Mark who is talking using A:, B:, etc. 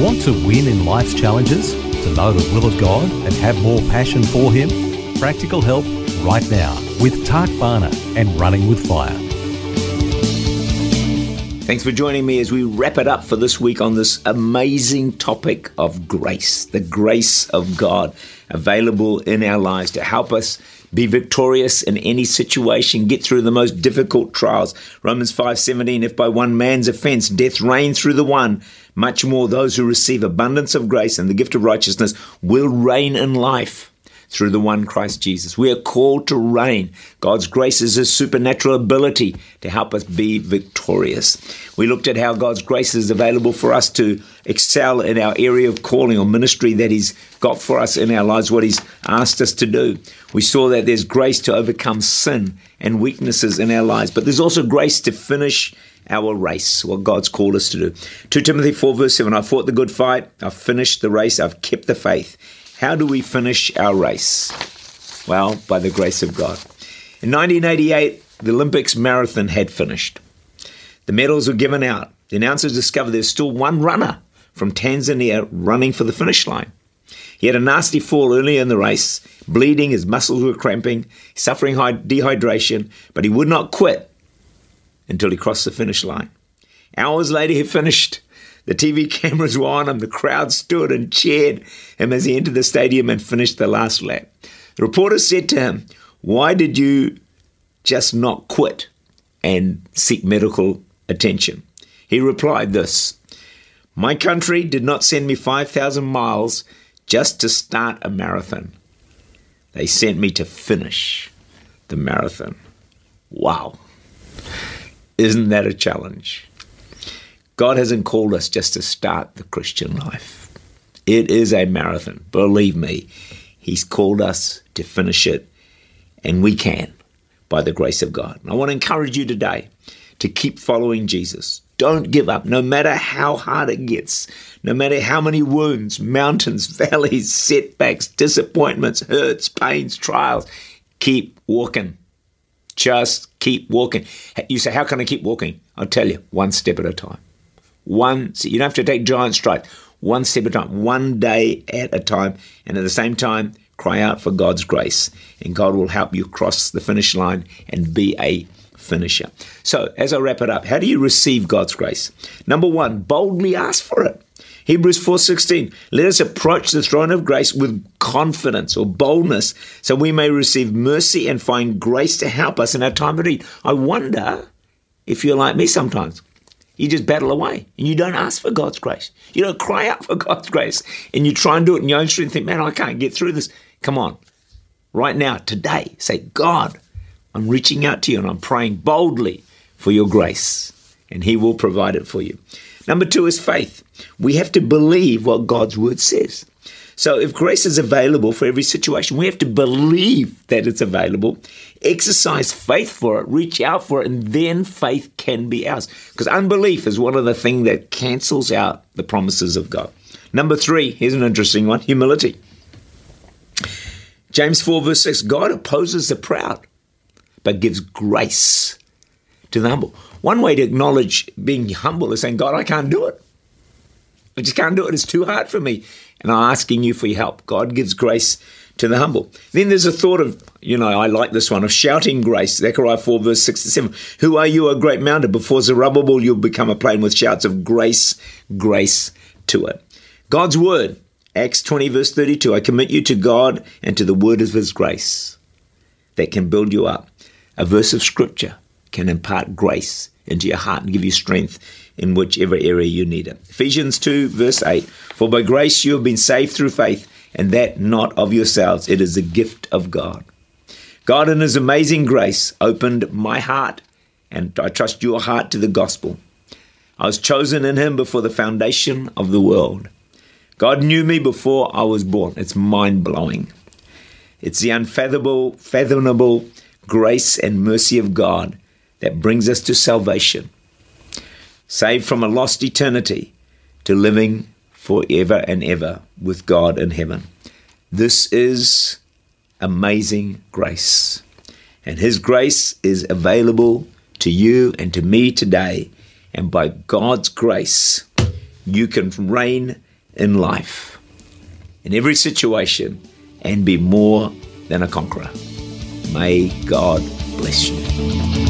A: Want to win in life's challenges? To know the will of God and have more passion for Him? Practical help right now with Tak Bhana and Running with Fire.
B: Thanks for joining me as we wrap it up for this week on this amazing topic of grace, the grace of God available in our lives to help us be victorious in any situation, get through the most difficult trials. Romans 5:17 if by one man's offense death reigned through the one, much more those who receive abundance of grace and the gift of righteousness will reign in life through the one Christ Jesus. We are called to reign. God's grace is a supernatural ability to help us be victorious. We looked at how God's grace is available for us to excel in our area of calling or ministry that He's got for us in our lives, what He's asked us to do. We saw that there's grace to overcome sin and weaknesses in our lives, but there's also grace to finish our race, what God's called us to do. 2 Timothy 4, verse 7 I fought the good fight, I've finished the race, I've kept the faith. How do we finish our race? Well, by the grace of God. In 1988, the Olympics marathon had finished. The medals were given out. The announcers discovered there's still one runner from Tanzania running for the finish line. He had a nasty fall early in the race, bleeding, his muscles were cramping, suffering dehydration, but he would not quit until he crossed the finish line. Hours later, he finished the TV cameras were on him. The crowd stood and cheered him as he entered the stadium and finished the last lap. The reporter said to him, Why did you just not quit and seek medical attention? He replied this My country did not send me 5,000 miles just to start a marathon. They sent me to finish the marathon. Wow. Isn't that a challenge? God hasn't called us just to start the Christian life. It is a marathon, believe me. He's called us to finish it, and we can by the grace of God. And I want to encourage you today to keep following Jesus. Don't give up, no matter how hard it gets, no matter how many wounds, mountains, valleys, setbacks, disappointments, hurts, pains, trials. Keep walking. Just keep walking. You say, How can I keep walking? I'll tell you, one step at a time. One, you don't have to take giant strides. One step at a time, one day at a time, and at the same time, cry out for God's grace, and God will help you cross the finish line and be a finisher. So, as I wrap it up, how do you receive God's grace? Number one, boldly ask for it. Hebrews 4:16 Let us approach the throne of grace with confidence or boldness so we may receive mercy and find grace to help us in our time of need. I wonder if you're like me sometimes. You just battle away and you don't ask for God's grace. You don't cry out for God's grace and you try and do it in your own strength and think, man, I can't get through this. Come on. Right now, today, say, God, I'm reaching out to you and I'm praying boldly for your grace and He will provide it for you. Number two is faith. We have to believe what God's word says. So if grace is available for every situation, we have to believe that it's available, exercise faith for it, reach out for it, and then faith can be ours. Because unbelief is one of the things that cancels out the promises of God. Number three, here's an interesting one humility. James 4, verse 6 God opposes the proud, but gives grace to the humble. One way to acknowledge being humble is saying, God, I can't do it. I just can't do it. It's too hard for me and I'm asking you for your help. God gives grace to the humble. Then there's a thought of, you know, I like this one, of shouting grace. Zechariah 4, verse 67. Who are you, a great mountain? Before Zerubbabel, you'll become a plain with shouts of grace, grace to it. God's word, Acts 20, verse 32. I commit you to God and to the word of his grace that can build you up. A verse of scripture can impart grace into your heart and give you strength in whichever area you need it. Ephesians 2, verse 8 For by grace you have been saved through faith, and that not of yourselves, it is a gift of God. God, in His amazing grace, opened my heart, and I trust your heart to the gospel. I was chosen in Him before the foundation of the world. God knew me before I was born. It's mind blowing. It's the unfathomable, fathomable grace and mercy of God that brings us to salvation, saved from a lost eternity to living forever and ever with God in heaven. This is amazing grace. And His grace is available to you and to me today. And by God's grace, you can reign in life, in every situation, and be more than a conqueror. May God bless you.